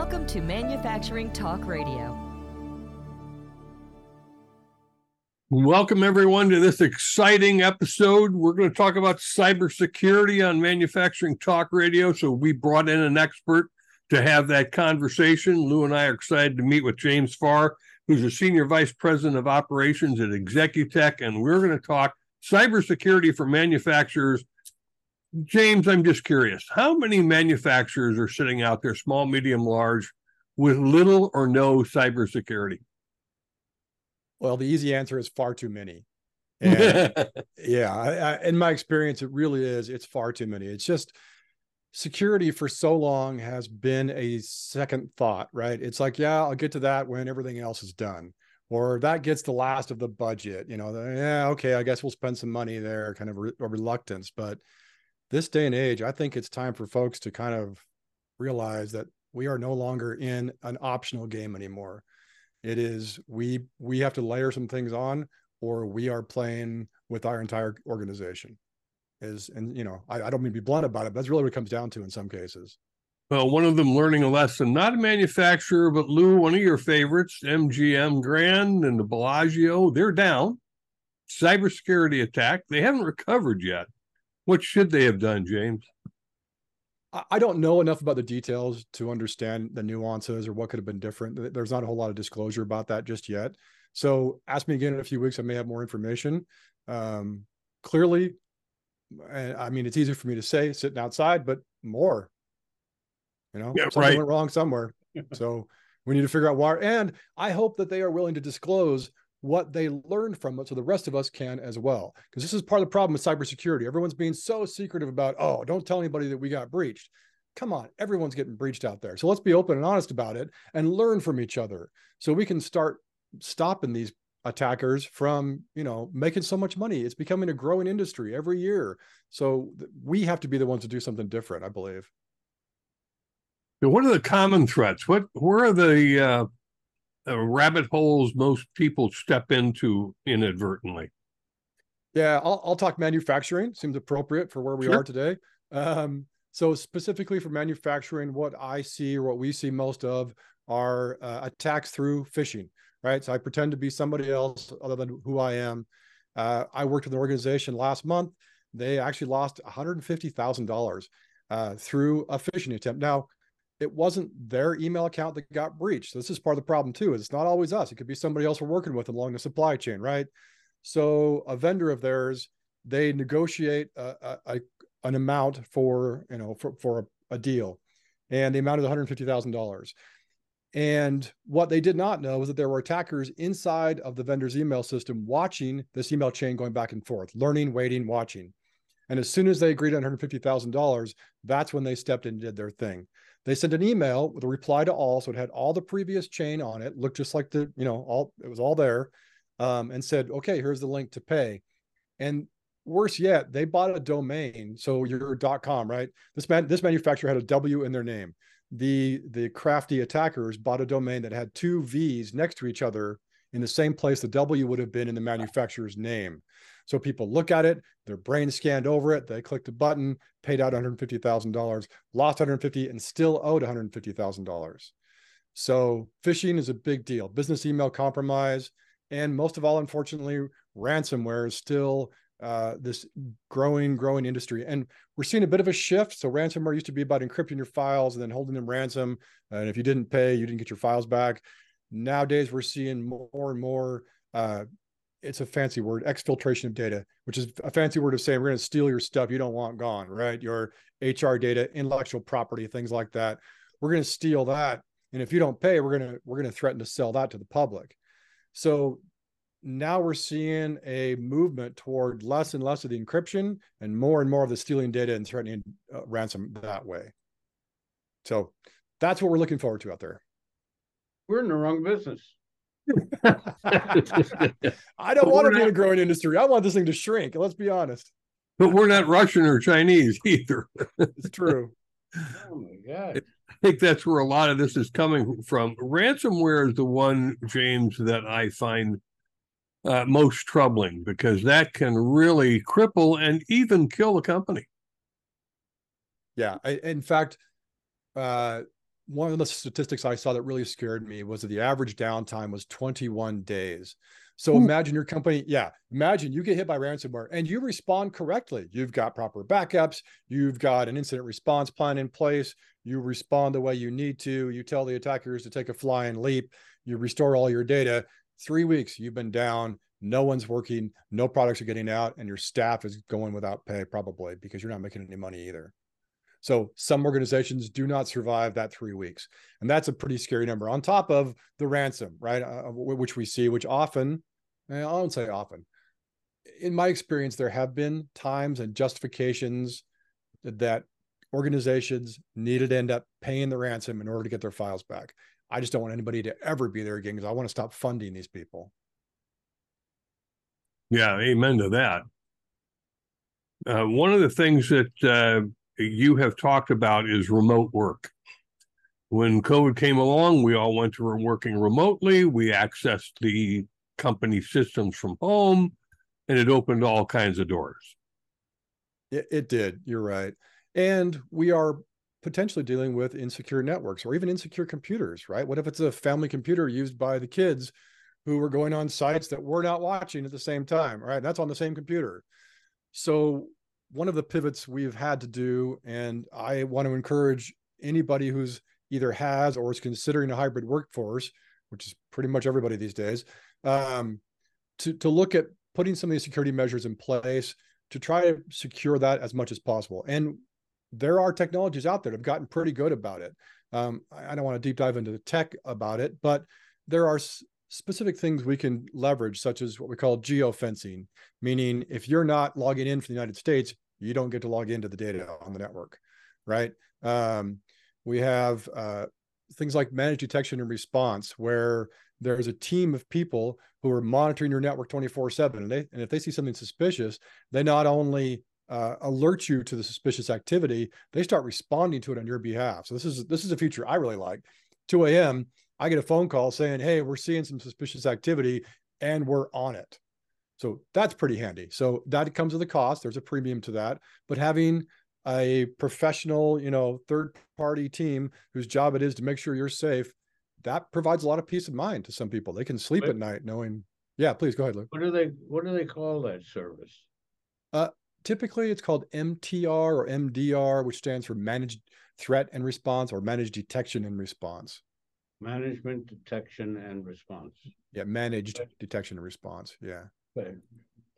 Welcome to Manufacturing Talk Radio. Welcome, everyone, to this exciting episode. We're going to talk about cybersecurity on Manufacturing Talk Radio. So, we brought in an expert to have that conversation. Lou and I are excited to meet with James Fair, who's a senior vice president of operations at Executech, and we're going to talk cybersecurity for manufacturers. James, I'm just curious how many manufacturers are sitting out there, small, medium, large, with little or no cybersecurity? Well, the easy answer is far too many. And yeah, I, I, in my experience, it really is. It's far too many. It's just security for so long has been a second thought, right? It's like, yeah, I'll get to that when everything else is done, or that gets the last of the budget. You know, the, yeah, okay, I guess we'll spend some money there, kind of re- a reluctance. But this day and age, I think it's time for folks to kind of realize that we are no longer in an optional game anymore. It is we we have to layer some things on, or we are playing with our entire organization. Is and you know I, I don't mean to be blunt about it but that's really what it comes down to in some cases. Well one of them learning a lesson not a manufacturer but lou one of your favorites mgm grand and the bellagio they're down. Cybersecurity attack they haven't recovered yet what should they have done james I don't know enough about the details to understand the nuances or what could have been different. There's not a whole lot of disclosure about that just yet. So ask me again in a few weeks. I may have more information. Um, clearly, and I mean, it's easy for me to say sitting outside, but more, you know, yeah, something right. went wrong somewhere. so we need to figure out why. And I hope that they are willing to disclose what they learned from it so the rest of us can as well. Because this is part of the problem with cybersecurity. Everyone's being so secretive about, oh, don't tell anybody that we got breached. Come on, everyone's getting breached out there. So let's be open and honest about it and learn from each other so we can start stopping these attackers from you know making so much money it's becoming a growing industry every year so we have to be the ones to do something different i believe what are the common threats what where are the uh, uh, rabbit holes most people step into inadvertently yeah i'll, I'll talk manufacturing seems appropriate for where we sure. are today um, so specifically for manufacturing what i see or what we see most of are uh, attacks through phishing right? So I pretend to be somebody else other than who I am. Uh, I worked with an organization last month. They actually lost $150,000 uh, through a phishing attempt. Now, it wasn't their email account that got breached. This is part of the problem too. It's not always us. It could be somebody else we're working with along the supply chain, right? So a vendor of theirs, they negotiate a, a, an amount for you know for, for a, a deal, and the amount is one hundred fifty thousand dollars. And what they did not know was that there were attackers inside of the vendor's email system watching this email chain going back and forth, learning, waiting, watching. And as soon as they agreed on $150,000, that's when they stepped in and did their thing. They sent an email with a reply to all. So it had all the previous chain on it, looked just like the, you know, all, it was all there, um, and said, okay, here's the link to pay. And worse yet, they bought a domain. So your .com, right? This man, this manufacturer had a W in their name the the crafty attackers bought a domain that had two V's next to each other in the same place the W would have been in the manufacturer's name. So people look at it, their brain scanned over it, they clicked a button, paid out $150,000, lost $150, and still owed $150,000. So phishing is a big deal. Business email compromise and most of all unfortunately ransomware is still uh, this growing, growing industry. And we're seeing a bit of a shift. So ransomware used to be about encrypting your files and then holding them ransom. And if you didn't pay, you didn't get your files back. Nowadays, we're seeing more and more. Uh, it's a fancy word, exfiltration of data, which is a fancy word of saying we're going to steal your stuff you don't want gone, right? Your HR data, intellectual property, things like that. We're going to steal that, and if you don't pay, we're going to we're going to threaten to sell that to the public. So now we're seeing a movement toward less and less of the encryption and more and more of the stealing data and threatening uh, ransom that way. So that's what we're looking forward to out there. We're in the wrong business. I don't but want to be in a growing industry. I want this thing to shrink. Let's be honest. But we're not Russian or Chinese either. it's true. Oh my god. I think that's where a lot of this is coming from. Ransomware is the one, James, that I find uh, most troubling because that can really cripple and even kill a company. Yeah, I, in fact, uh, one of the statistics I saw that really scared me was that the average downtime was 21 days. So Ooh. imagine your company, yeah, imagine you get hit by ransomware and you respond correctly. You've got proper backups, you've got an incident response plan in place, you respond the way you need to, you tell the attackers to take a flying leap, you restore all your data. Three weeks you've been down, no one's working, no products are getting out, and your staff is going without pay probably because you're not making any money either. So some organizations do not survive that three weeks, and that's a pretty scary number. On top of the ransom, right, uh, which we see, which often, I don't say often, in my experience, there have been times and justifications that organizations needed to end up paying the ransom in order to get their files back. I just don't want anybody to ever be there again because I want to stop funding these people. Yeah, amen to that. Uh, one of the things that uh, you have talked about is remote work. When COVID came along, we all went to working remotely. We accessed the company systems from home, and it opened all kinds of doors. It, it did. You're right. And we are potentially dealing with insecure networks or even insecure computers, right? What if it's a family computer used by the kids who are going on sites that we're not watching at the same time, right? That's on the same computer. So one of the pivots we've had to do, and I want to encourage anybody who's either has or is considering a hybrid workforce, which is pretty much everybody these days, um, to to look at putting some of these security measures in place to try to secure that as much as possible. And there are technologies out there that have gotten pretty good about it. Um, I don't want to deep dive into the tech about it, but there are specific things we can leverage, such as what we call geofencing, meaning if you're not logging in for the United States, you don't get to log into the data on the network, right? Um, we have uh, things like managed detection and response, where there's a team of people who are monitoring your network 24 7. And, and if they see something suspicious, they not only uh, alert you to the suspicious activity, they start responding to it on your behalf. So this is this is a feature I really like. 2 a.m. I get a phone call saying, "Hey, we're seeing some suspicious activity, and we're on it." So that's pretty handy. So that comes with a cost. There's a premium to that, but having a professional, you know, third party team whose job it is to make sure you're safe, that provides a lot of peace of mind to some people. They can sleep at night knowing. Yeah, please go ahead, Luke. What do they What do they call that service? Uh, typically, it's called MTR or MDR, which stands for Managed Threat and Response or Managed Detection and Response. Management detection and response. Yeah, managed detection and response. Yeah. But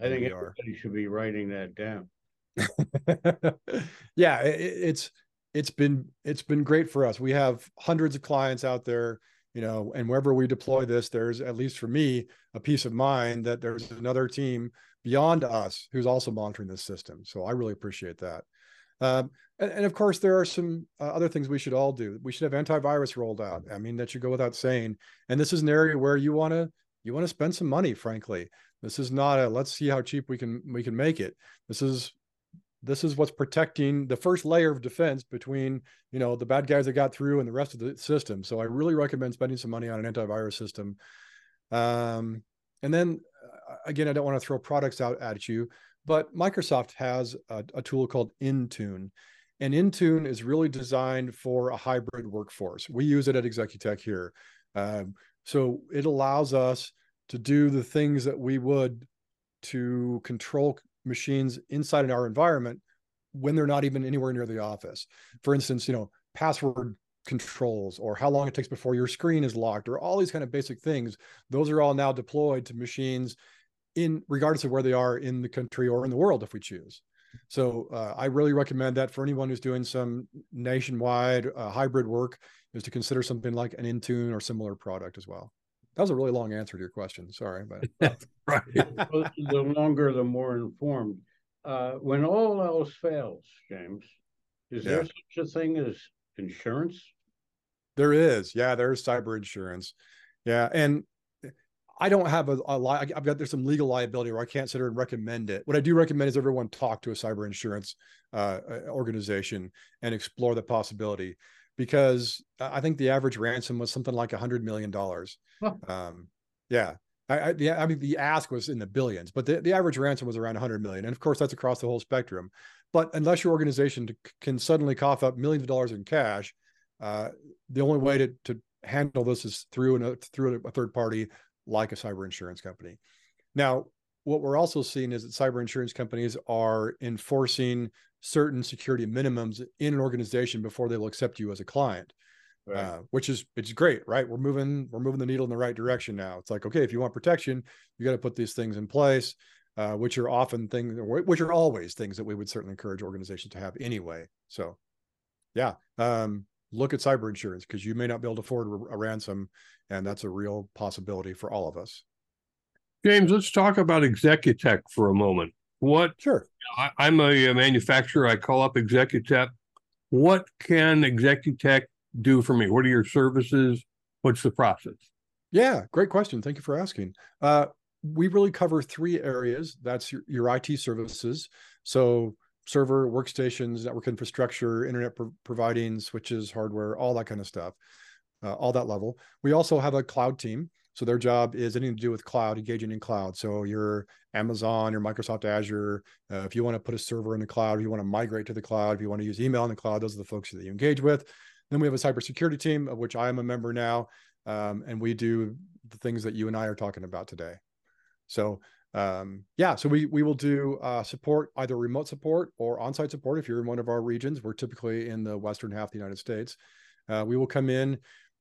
I think everybody should be writing that down. yeah, it, it's it's been it's been great for us. We have hundreds of clients out there, you know, and wherever we deploy this, there's at least for me a peace of mind that there's another team beyond us who's also monitoring this system. So I really appreciate that. Um, and, and, of course, there are some uh, other things we should all do. We should have antivirus rolled out. I mean, that should go without saying. And this is an area where you want to you want to spend some money. Frankly, this is not a let's see how cheap we can we can make it. This is this is what's protecting the first layer of defense between you know the bad guys that got through and the rest of the system. So I really recommend spending some money on an antivirus system. Um, and then uh, again, I don't want to throw products out at you, but Microsoft has a, a tool called Intune. And Intune is really designed for a hybrid workforce. We use it at Executech here. Um, so it allows us to do the things that we would to control machines inside in our environment when they're not even anywhere near the office. For instance, you know, password controls or how long it takes before your screen is locked or all these kind of basic things. Those are all now deployed to machines in regardless of where they are in the country or in the world if we choose. So uh, I really recommend that for anyone who's doing some nationwide uh, hybrid work is to consider something like an Intune or similar product as well. That was a really long answer to your question. Sorry, but right. the longer, the more informed. Uh, when all else fails, James, is yeah. there such a thing as insurance? There is. Yeah, there's cyber insurance. Yeah, and I don't have a, a li- I've got there's some legal liability where I can't sit here and recommend it. What I do recommend is everyone talk to a cyber insurance uh, organization and explore the possibility, because I think the average ransom was something like a hundred million dollars. Huh. Um, yeah, I, I, the, I mean the ask was in the billions, but the, the average ransom was around 100 million, and of course that's across the whole spectrum. But unless your organization can suddenly cough up millions of dollars in cash, uh, the only way to to handle this is through an, through a third party like a cyber insurance company. Now, what we're also seeing is that cyber insurance companies are enforcing certain security minimums in an organization before they'll accept you as a client. Right. Uh, which is it's great, right? We're moving we're moving the needle in the right direction now. It's like okay, if you want protection, you got to put these things in place, uh, which are often things, which are always things that we would certainly encourage organizations to have anyway. So, yeah, um, look at cyber insurance because you may not be able to afford a, ransom, and that's a real possibility for all of us. James, let's talk about Executech for a moment. What? Sure. I, am a, a, manufacturer. I call up Executech. What can Executech do for me? What are your services? What's the process? Yeah, great question. Thank you for asking. Uh, we really cover three areas. That's your, your IT services. So server, workstations, network infrastructure, internet pro- providing, switches, hardware, all that kind of stuff, uh, all that level. We also have a cloud team. So their job is anything to do with cloud, engaging in cloud. So your Amazon, your Microsoft Azure, uh, if you want to put a server in the cloud, if you want to migrate to the cloud, if you want to use email in the cloud, those are the folks that you engage with. Then we have a cybersecurity team of which I am a member now, um, and we do the things that you and I are talking about today. So um, yeah, so we we will do uh, support either remote support or on-site support if you're in one of our regions. We're typically in the western half of the United States. Uh, we will come in.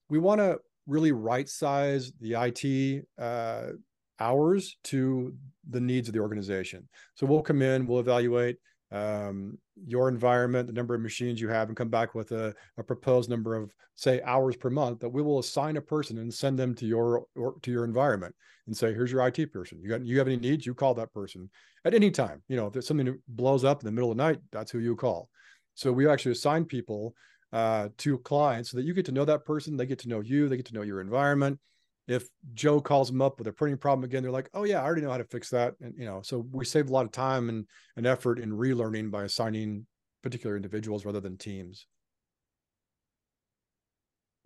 We want to really right size the IT uh, hours to the needs of the organization. So we'll come in, we'll evaluate um, your environment, the number of machines you have, and come back with a, a, proposed number of, say, hours per month that we will assign a person and send them to your or, to your environment and say, "Here's your IT person. You got you have any needs? You call that person at any time. You know, if there's something that blows up in the middle of the night, that's who you call." So we actually assign people uh, to clients so that you get to know that person, they get to know you, they get to know your environment, if Joe calls them up with a printing problem again, they're like, "Oh yeah, I already know how to fix that." And you know, so we save a lot of time and, and effort in relearning by assigning particular individuals rather than teams.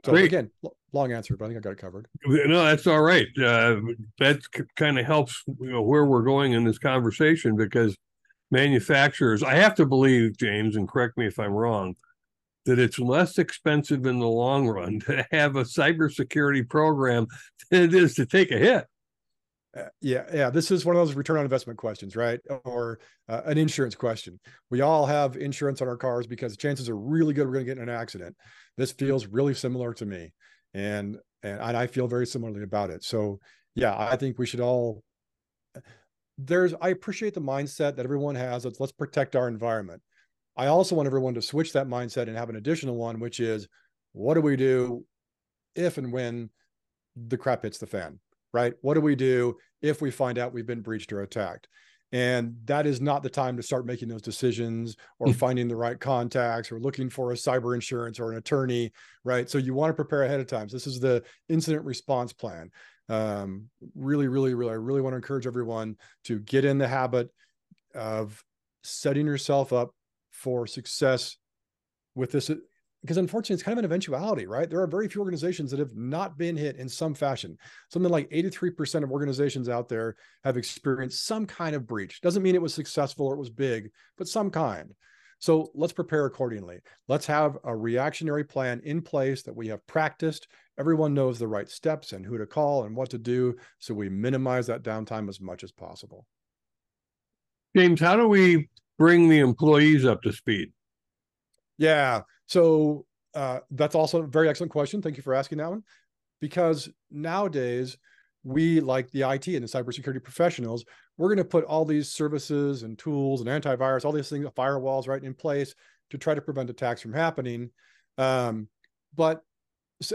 So Great. again, long answer, but I think I got it covered. No, that's all right. Uh, that kind of helps you know, where we're going in this conversation because manufacturers, I have to believe, James, and correct me if I'm wrong, that it's less expensive in the long run to have a cybersecurity program than it is to take a hit. Uh, yeah, yeah. This is one of those return on investment questions, right? Or uh, an insurance question. We all have insurance on our cars because chances are really good we're going to get in an accident. This feels really similar to me, and and I feel very similarly about it. So yeah, I think we should all. There's I appreciate the mindset that everyone has. Let's protect our environment. I also want everyone to switch that mindset and have an additional one, which is what do we do if and when the crap hits the fan, right? What do we do if we find out we've been breached or attacked? And that is not the time to start making those decisions or mm-hmm. finding the right contacts or looking for a cyber insurance or an attorney, right? So you want to prepare ahead of time. So this is the incident response plan. Um, really, really, really, I really want to encourage everyone to get in the habit of setting yourself up for success with this uh, because unfortunately it's kind of an eventuality right? There are very few organizations that have not been hit in some fashion. Something like 83% of organizations out there have experienced some kind of breach. Doesn't mean it was successful or it was big but some kind. So let's prepare accordingly. Let's have a reactionary plan in place that we have practiced. Everyone knows the right steps and who to call and what to do so we minimize that downtime as much as possible. James how do we bring the employees up to speed? Yeah. So uh, that's also a very excellent question. Thank you for asking that one. Because nowadays, we like the IT and the cybersecurity professionals, we're going to put all these services and tools and antivirus, all these things, firewalls right in place to try to prevent attacks from happening. Um, but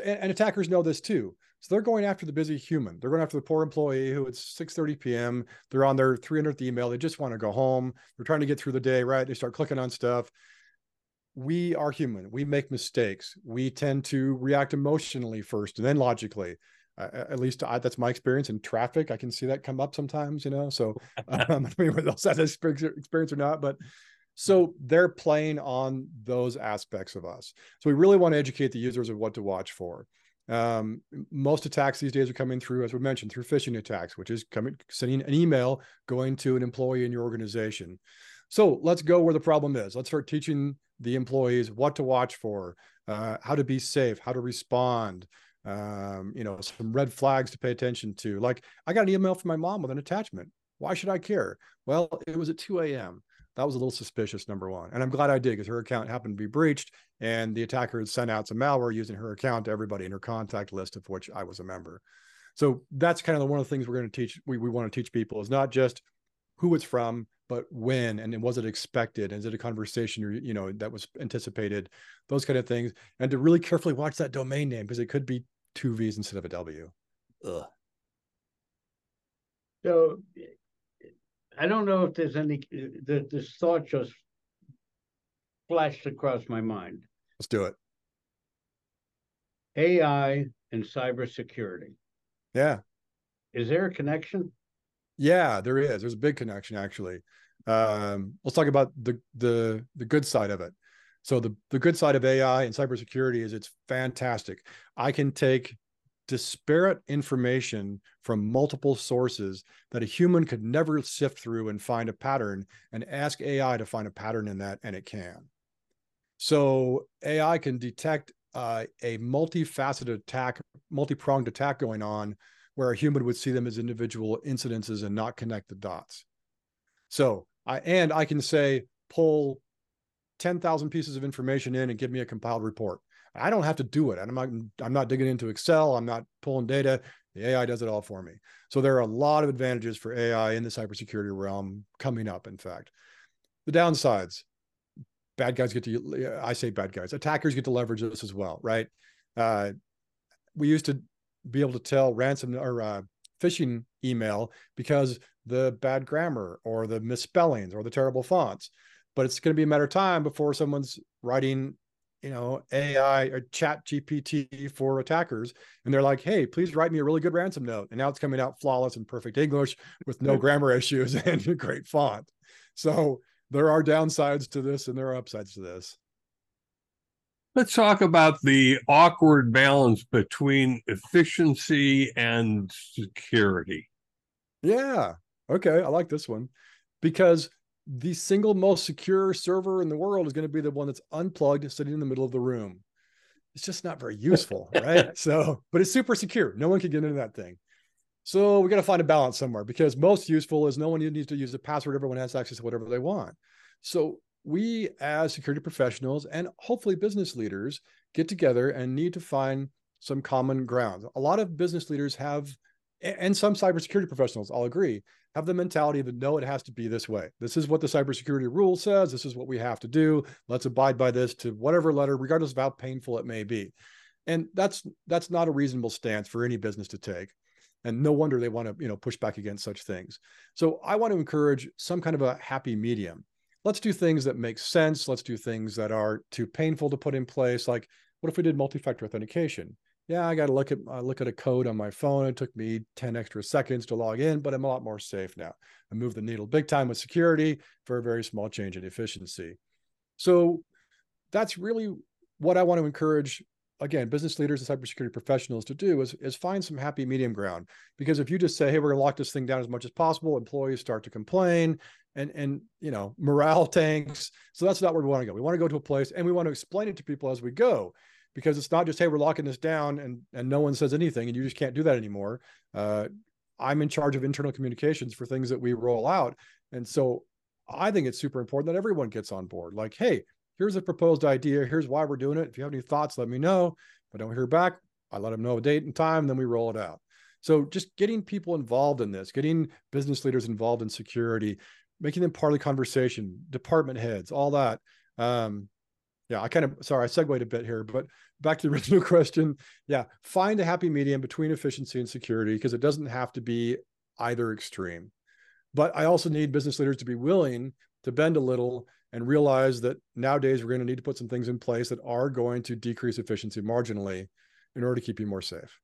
and attackers know this too. So they're going after the busy human. They're going after the poor employee who it's 6:30 p.m. They're on their 300th email. They just want to go home. They're trying to get through the day, right? They start clicking on stuff. We are human. We make mistakes. We tend to react emotionally first and then logically. Uh, at least I, that's my experience in traffic. I can see that come up sometimes, you know. So um, I mean, whether else has experience or not, but so they're playing on those aspects of us. So we really want to educate the users of what to watch for. Um, most attacks these days are coming through, as we mentioned, through phishing attacks, which is coming sending an email going to an employee in your organization. So let's go where the problem is. Let's start teaching the employees what to watch for, uh, how to be safe, how to respond, um, you know, some red flags to pay attention to. Like I got an email from my mom with an attachment. Why should I care? Well, it was at 2 a.m. That was a little suspicious, number one. And I'm glad I did because her account happened to be breached and the attacker had sent out some malware using her account to everybody in her contact list, of which I was a member. So that's kind of one of the things we're going to teach. We, we want to teach people is not just who it's from, but when and was it expected? Is it a conversation you you know that was anticipated? Those kind of things, and to really carefully watch that domain name because it could be two V's instead of a W. Ugh. So I don't know if there's any that this thought just flashed across my mind. Let's do it. AI and cybersecurity. Yeah. Is there a connection? Yeah, there is. There's a big connection actually. Um, let's talk about the the the good side of it. So the the good side of AI and cybersecurity is it's fantastic. I can take disparate information from multiple sources that a human could never sift through and find a pattern and ask AI to find a pattern in that, and it can. So AI can detect uh, a multifaceted attack, multi-pronged attack going on where a human would see them as individual incidences and not connect the dots. So I and I can say pull 10,000 pieces of information in and give me a compiled report. I don't have to do it. I'm not I'm not digging into Excel, I'm not pulling data. The AI does it all for me. So there are a lot of advantages for AI in the cybersecurity realm coming up in fact. The downsides, bad guys get to I say bad guys, attackers get to leverage this as well, right? Uh, we used to be able to tell ransom or uh, phishing email because the bad grammar or the misspellings or the terrible fonts. But it's going to be a matter of time before someone's writing, you know, AI or chat GPT for attackers. And they're like, hey, please write me a really good ransom note. And now it's coming out flawless and perfect English with no hmm. grammar issues and a great font. So there are downsides to this and there are upsides to this. Let's talk about the awkward balance between efficiency and security. Yeah. Okay. I like this one because the single most secure server in the world is going to be the one that's unplugged, sitting in the middle of the room. It's just not very useful, right? so, but it's super secure. No one can get into that thing. So we got to find a balance somewhere because most useful is no one needs to use a password. Everyone has access to whatever they want. So we as security professionals and hopefully business leaders get together and need to find some common ground. A lot of business leaders have, and some cybersecurity professionals, I'll agree, have the mentality that no, it has to be this way. This is what the cybersecurity rule says. This is what we have to do. Let's abide by this to whatever letter, regardless of how painful it may be. And that's that's not a reasonable stance for any business to take. And no wonder they want to, you know, push back against such things. So I want to encourage some kind of a happy medium let's do things that make sense. Let's do things that are too painful to put in place. Like, what if we did multi-factor authentication? Yeah, I got to look at uh, look at a code on my phone. It took me 10 extra seconds to log in, but I'm a lot more safe now. I moved the needle big time with security for a very small change in efficiency. So that's really what I want to encourage again, business leaders and cybersecurity professionals to do is, is find some happy medium ground. Because if you just say, hey, we're gonna lock this thing down as much as possible, employees start to complain and and you know, morale tanks. So that's not where we want to go. We want to go to a place and we want to explain it to people as we go. Because it's not just, hey, we're locking this down and and no one says anything and you just can't do that anymore. Uh, I'm in charge of internal communications for things that we roll out. And so I think it's super important that everyone gets on board. Like, hey, here's a proposed idea. Here's why we're doing it. If you have any thoughts, let me know. If I don't hear back, I let them know a date and time, then we roll it out. So just getting people involved in this, getting business leaders involved in security, making them part of the conversation, department heads, all that. Um, yeah, I kind of sorry, I segued a bit here, but back to the original question. Yeah, find a happy medium between efficiency and security because it doesn't have to be either extreme. But I also need business leaders to be willing to bend a little and realize that nowadays we're going to need to put some things in place that are going to decrease efficiency marginally in order to keep you more safe.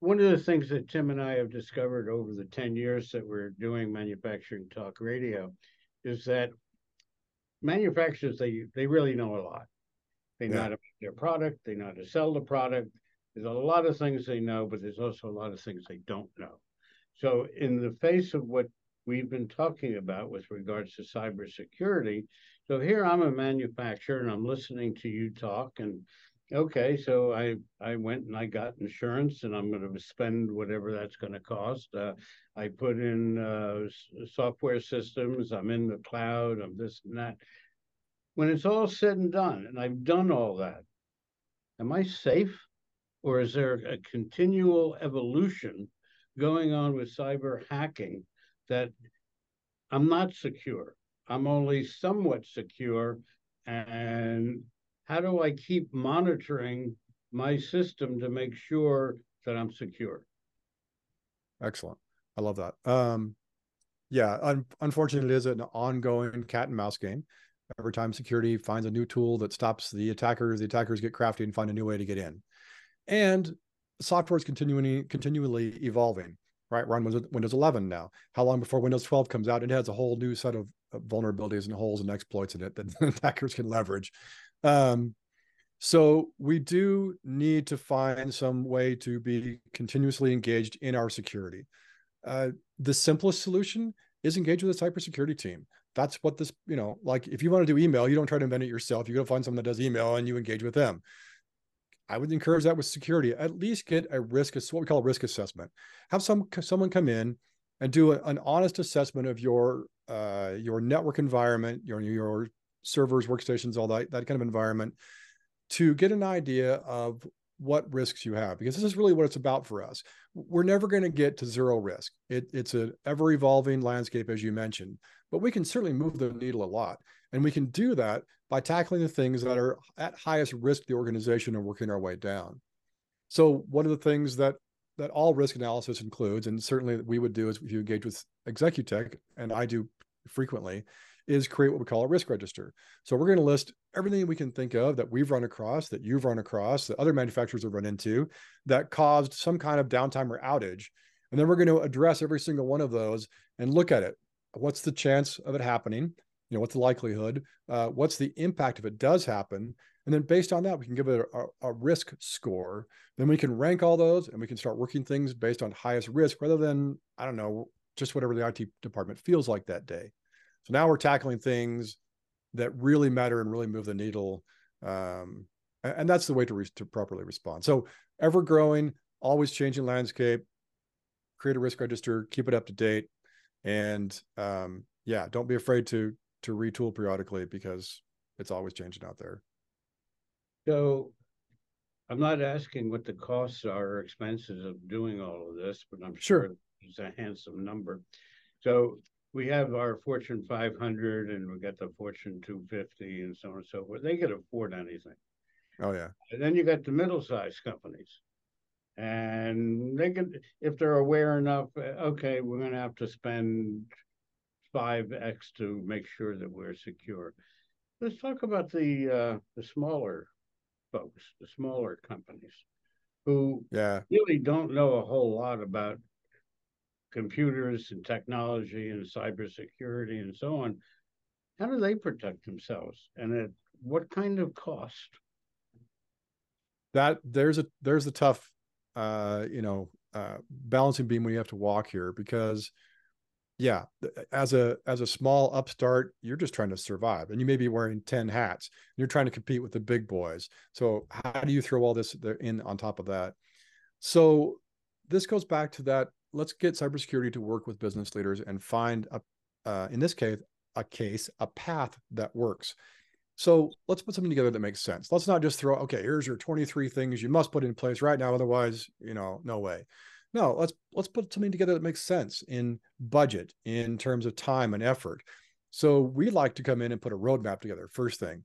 One of the things that Tim and I have discovered over the 10 years that we're doing manufacturing talk radio is that manufacturers they they really know a lot. They yeah. know how to make their product, they know how to sell the product. There's a lot of things they know, but there's also a lot of things they don't know. So in the face of what we've been talking about with regards to cybersecurity. So here I'm a manufacturer and I'm listening to you talk and okay, so I I went and I got insurance and I'm going to spend whatever that's going to cost. Uh, I put in uh, software systems. I'm in the cloud. I'm this and that. When it's all said and done, and I've done all that, am I safe, or is there a continual evolution going on with cyber hacking that I'm not secure? I'm only somewhat secure, and how do I keep monitoring my system to make sure that I'm secure? Excellent. I love that. Um, yeah, un- unfortunately, it is an ongoing cat and mouse game. Every time security finds a new tool that stops the attackers, the attackers get crafty and find a new way to get in. And software is continually continually evolving. Right, we're on Windows 11 now. How long before Windows 12 comes out? It has a whole new set of vulnerabilities and holes and exploits in it that attackers can leverage. Um, so we do need to find some way to be continuously engaged in our security. Uh, the simplest solution is engage with a cybersecurity team. That's what this, you know, like if you want to do email, you don't try to invent it yourself. You go find someone that does email and you engage with them. I would encourage that with security. At least get a risk, what we call a risk assessment. Have some someone come in and do a, an honest assessment of your uh, your network environment, your your servers, workstations, all that that kind of environment, to get an idea of what risks you have because this is really what it's about for us. We're never going to get to zero risk. It, it's an ever evolving landscape as you mentioned but we can certainly move the needle a lot. And we can do that by tackling the things that are at highest risk to the organization and working our way down. So one of the things that that all risk analysis includes and certainly we would do is if you engage with executech and i do frequently is create what we call a risk register. So we're going to list everything we can think of that we've run across, that you've run across, that other manufacturers have run into that caused some kind of downtime or outage. And then we're going to address every single one of those and look at it. What's the chance of it happening? You know, what's the likelihood? Uh, what's the impact if it does happen? And then based on that, we can give it a, a, risk score. Then we can rank all those and we can start working things based on highest risk rather than, I don't know, just whatever the IT department feels like that day. So now we're tackling things that really matter and really move the needle. Um, and that's the way to, re- to properly respond. So ever growing, always changing landscape, create a risk register, keep it up to date. And um, yeah, don't be afraid to to retool periodically because it's always changing out there. So I'm not asking what the costs are or expenses of doing all of this, but I'm sure, sure. it's a handsome number. So we have our Fortune 500 and we got the Fortune 250 and so on and so forth. They can afford anything. Oh yeah. And then you got the middle-sized companies, and they can, if they're aware enough, uh, okay, we're going to have to spend five x to make sure that we're secure. Let's talk about the uh, the smaller folks, the smaller companies, who yeah really don't know a whole lot about computers and technology and cybersecurity and so on, how do they protect themselves? And at what kind of cost? That there's a there's a tough uh you know uh balancing beam we have to walk here because yeah as a as a small upstart you're just trying to survive and you may be wearing 10 hats. You're trying to compete with the big boys. So how do you throw all this in on top of that? So this goes back to that let's get cybersecurity to work with business leaders and find a, uh, in this case, a case, a path that works. So let's put something together that makes sense. Let's not just throw, okay, here's your 23 things you must put in place right now, otherwise, you know, no way. No, let's let's put something together that makes sense in budget, in terms of time and effort. So we like to come in and put a roadmap together first thing.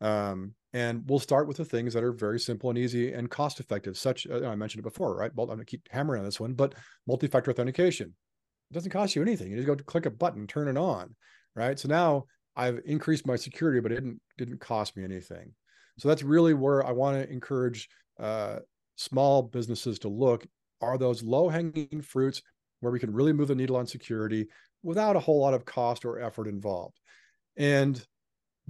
Um, and we'll start with the things that are very simple and easy and cost effective, such uh, I mentioned it before, right? Well, I'm gonna keep hammering on this one, but multi-factor authentication. It doesn't cost you anything. You just go to click a button, turn it on, right? So now I've increased my security, but it didn't didn't cost me anything. So that's really where I want to encourage uh, small businesses to look. Are those low hanging fruits where we can really move the needle on security without a whole lot of cost or effort involved? And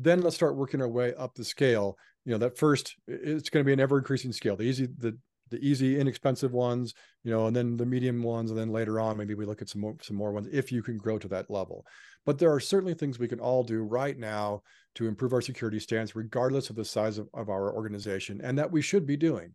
then let's start working our way up the scale you know that first it's going to be an ever increasing scale the easy the the easy, inexpensive ones, you know, and then the medium ones, and then later on maybe we look at some more some more ones if you can grow to that level. But there are certainly things we can all do right now to improve our security stance, regardless of the size of, of our organization, and that we should be doing.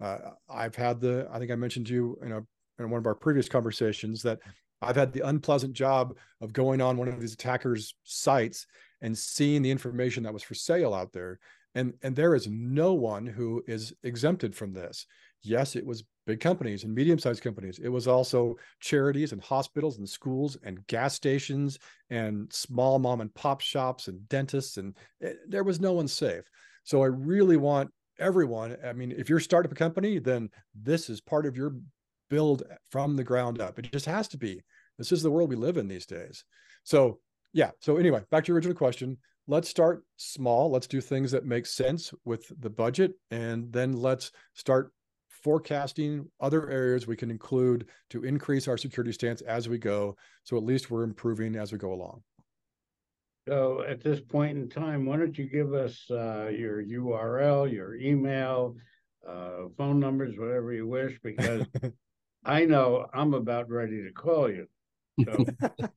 Uh, I've had the, I think I mentioned to you in, a, in one of our previous conversations that I've had the unpleasant job of going on one of these attackers' sites and seeing the information that was for sale out there. And, and there is no one who is exempted from this. Yes, it was big companies and medium sized companies. It was also charities and hospitals and schools and gas stations and small mom and pop shops and dentists. And it, eh, there was no one safe. So I really want everyone. I mean, if you're starting a company, then this is part of your build from the ground up. It just has to be. This is the world we live in these days. So, yeah. So, anyway, back to your original question. Let's start small. Let's do things that make sense with the budget. And then let's start forecasting other areas we can include to increase our security stance as we go. So, at least we're improving as we go along. So at this point in time, why don't you give us uh, your URL, your email, uh, phone numbers, whatever you wish, because I know I'm about ready to call you. So.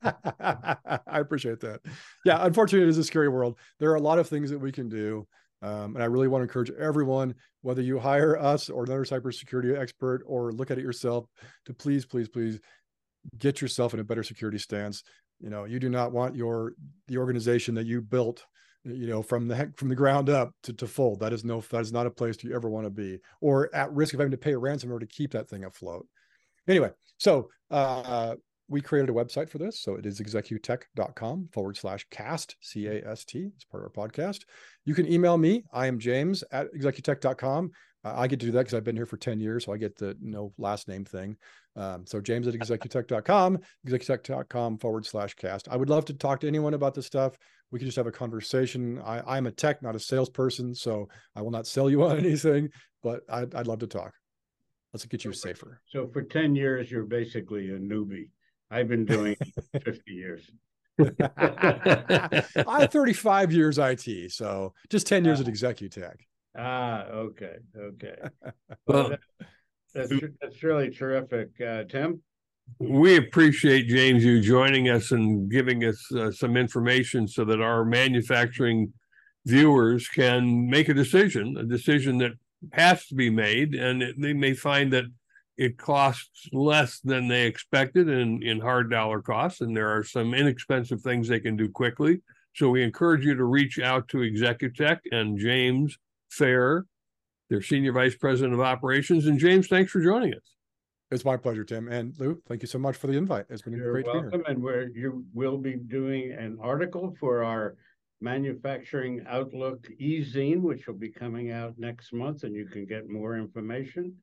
I appreciate that. Yeah, unfortunately, it is a scary world. There are a lot of things that we can do. Um, and I really want to encourage everyone, whether you hire us or another cybersecurity expert or look at it yourself, to please, please, please get yourself in a better security stance you know you do not want your the organization that you built you know from the heck from the ground up to, to fold that is no that is not a place you ever want to be or at risk of having to pay a ransom or to keep that thing afloat anyway so uh we created a website for this. So it is executech.com forward slash cast, C A S T. It's part of our podcast. You can email me. I am James at executech.com. Uh, I get to do that because I've been here for 10 years. So I get the no last name thing. Um, so James at executech.com, executech.com forward slash cast. I would love to talk to anyone about this stuff. We can just have a conversation. I, am a tech, not a salesperson. So I will not sell you on anything, but I'd, I'd love to talk. Let's get you safer. So for 10 years, you're basically a newbie. I've been doing 50 years. I have 35 years IT, so just 10 years at ah. Executech. Ah, okay, okay. Well, that, that's that's really terrific, uh, Tim. We appreciate James you joining us and giving us uh, some information so that our manufacturing viewers can make a decision, a decision that has to be made, and it, they may find that it costs less than they expected in, in hard dollar costs, and there are some inexpensive things they can do quickly. So we encourage you to reach out to Executech and James Fair, their Senior Vice President of Operations. And James, thanks for joining us. It's my pleasure, Tim. And Lou, thank you so much for the invite. It's been You're great welcome, to be here. And we're, you will be doing an article for our Manufacturing Outlook e-zine, which will be coming out next month, and you can get more information.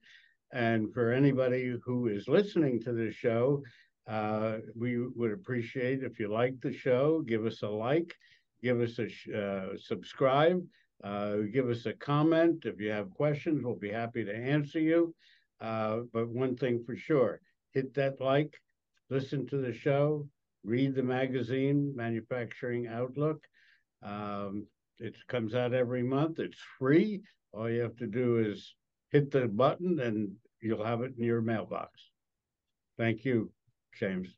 And for anybody who is listening to the show, uh, we would appreciate if you like the show, give us a like, give us a uh, subscribe, uh, give us a comment. If you have questions, we'll be happy to answer you. Uh, but one thing for sure, hit that like, listen to the show, read the magazine, Manufacturing Outlook. Um, it comes out every month. It's free. All you have to do is hit the button and you'll have it in your mailbox. Thank you, James.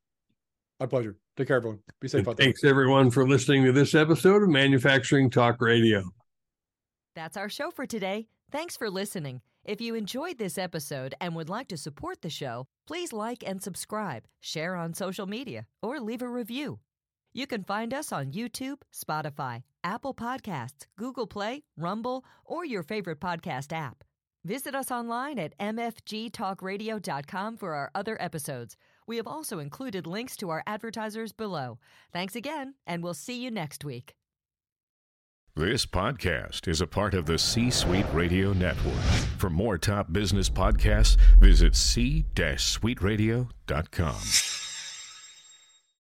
My pleasure. Take care, everyone. Be safe out there. Thanks, everyone, for listening to this episode of Manufacturing Talk Radio. That's our show for today. Thanks for listening. If you enjoyed this episode and would like to support the show, please like and subscribe, share on social media, or leave a review. You can find us on YouTube, Spotify, Apple Podcasts, Google Play, Rumble, or your favorite podcast app. Visit us online at mfgtalkradio.com for our other episodes. We have also included links to our advertisers below. Thanks again, and we'll see you next week. This podcast is a part of the C Suite Radio Network. For more top business podcasts, visit c-suiteradio.com.